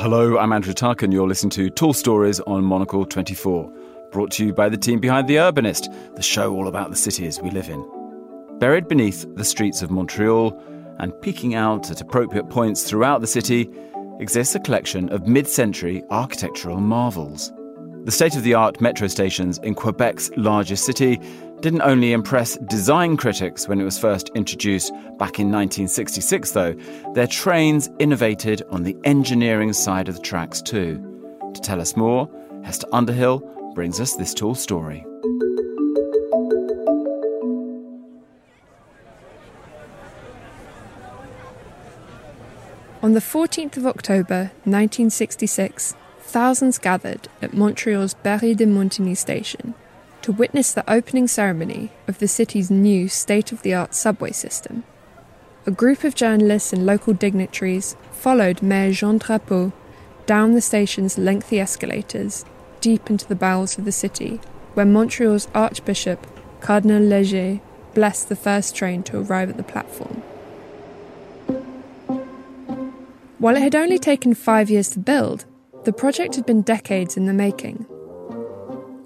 Hello, I'm Andrew Tuck, and you're listening to Tall Stories on Monocle 24, brought to you by the team behind The Urbanist, the show all about the cities we live in. Buried beneath the streets of Montreal and peeking out at appropriate points throughout the city exists a collection of mid century architectural marvels. The state of the art metro stations in Quebec's largest city didn't only impress design critics when it was first introduced back in 1966, though, their trains innovated on the engineering side of the tracks too. To tell us more, Hester Underhill brings us this tall story. On the 14th of October 1966, thousands gathered at Montreal's Berri de Montigny station to witness the opening ceremony of the city's new state of the art subway system. A group of journalists and local dignitaries followed Mayor Jean Drapeau down the station's lengthy escalators deep into the bowels of the city, where Montreal's Archbishop, Cardinal Leger, blessed the first train to arrive at the platform. While it had only taken five years to build, the project had been decades in the making.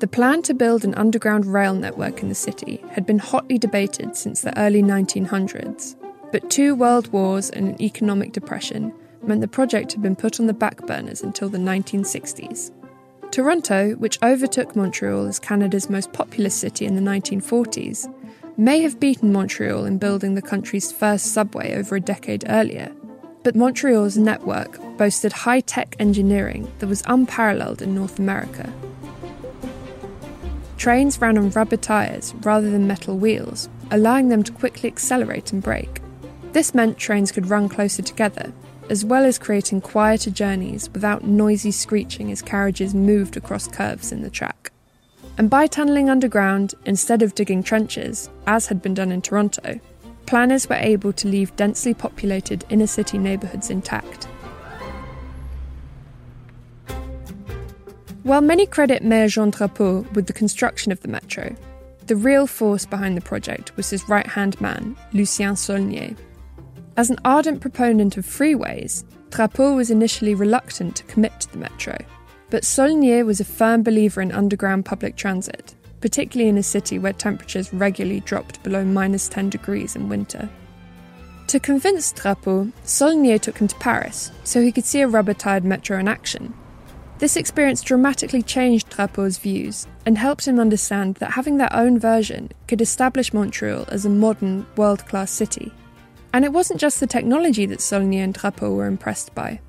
The plan to build an underground rail network in the city had been hotly debated since the early 1900s, but two world wars and an economic depression meant the project had been put on the back burners until the 1960s. Toronto, which overtook Montreal as Canada's most populous city in the 1940s, may have beaten Montreal in building the country's first subway over a decade earlier. But Montreal's network boasted high tech engineering that was unparalleled in North America. Trains ran on rubber tyres rather than metal wheels, allowing them to quickly accelerate and brake. This meant trains could run closer together, as well as creating quieter journeys without noisy screeching as carriages moved across curves in the track. And by tunnelling underground instead of digging trenches, as had been done in Toronto, planners were able to leave densely populated inner city neighbourhoods intact. While many credit Mayor Jean Drapeau with the construction of the metro, the real force behind the project was his right hand man, Lucien Saulnier. As an ardent proponent of freeways, Drapeau was initially reluctant to commit to the metro, but Saulnier was a firm believer in underground public transit, particularly in a city where temperatures regularly dropped below minus 10 degrees in winter. To convince Drapeau, Saulnier took him to Paris so he could see a rubber tired metro in action this experience dramatically changed Drapeau's views and helped him understand that having their own version could establish Montreal as a modern, world class city. And it wasn't just the technology that Saulnier and Drapeau were impressed by.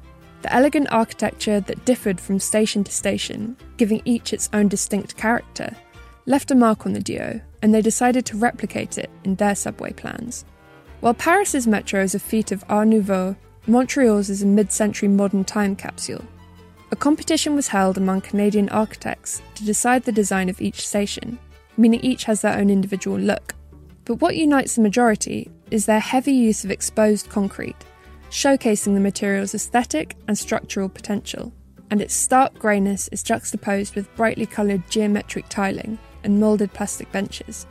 The elegant architecture that differed from station to station, giving each its own distinct character, left a mark on the duo, and they decided to replicate it in their subway plans. While Paris's metro is a feat of Art Nouveau, Montreal's is a mid century modern time capsule a competition was held among Canadian architects to decide the design of each station, meaning each has their own individual look. But what unites the majority is their heavy use of exposed concrete, showcasing the material's aesthetic and structural potential, and its stark greyness is juxtaposed with brightly coloured geometric tiling and moulded plastic benches.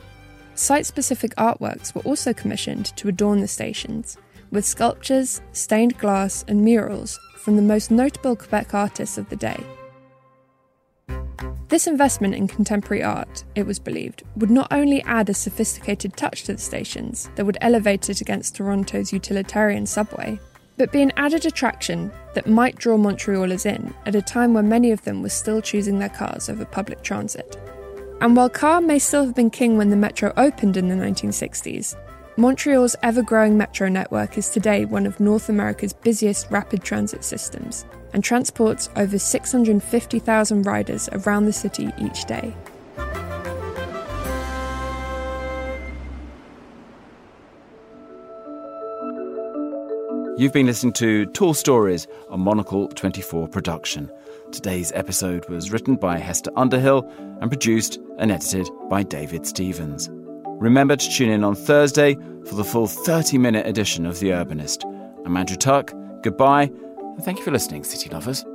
Site specific artworks were also commissioned to adorn the stations, with sculptures, stained glass, and murals from the most notable Quebec artists of the day. This investment in contemporary art, it was believed, would not only add a sophisticated touch to the stations that would elevate it against Toronto's utilitarian subway, but be an added attraction that might draw Montrealers in at a time when many of them were still choosing their cars over public transit. And while car may still have been king when the metro opened in the 1960s, Montreal's ever growing metro network is today one of North America's busiest rapid transit systems and transports over 650,000 riders around the city each day. You've been listening to Tall Stories, a Monocle 24 production. Today's episode was written by Hester Underhill and produced and edited by David Stevens. Remember to tune in on Thursday for the full 30 minute edition of The Urbanist. I'm Andrew Tuck. Goodbye, and thank you for listening, City Lovers.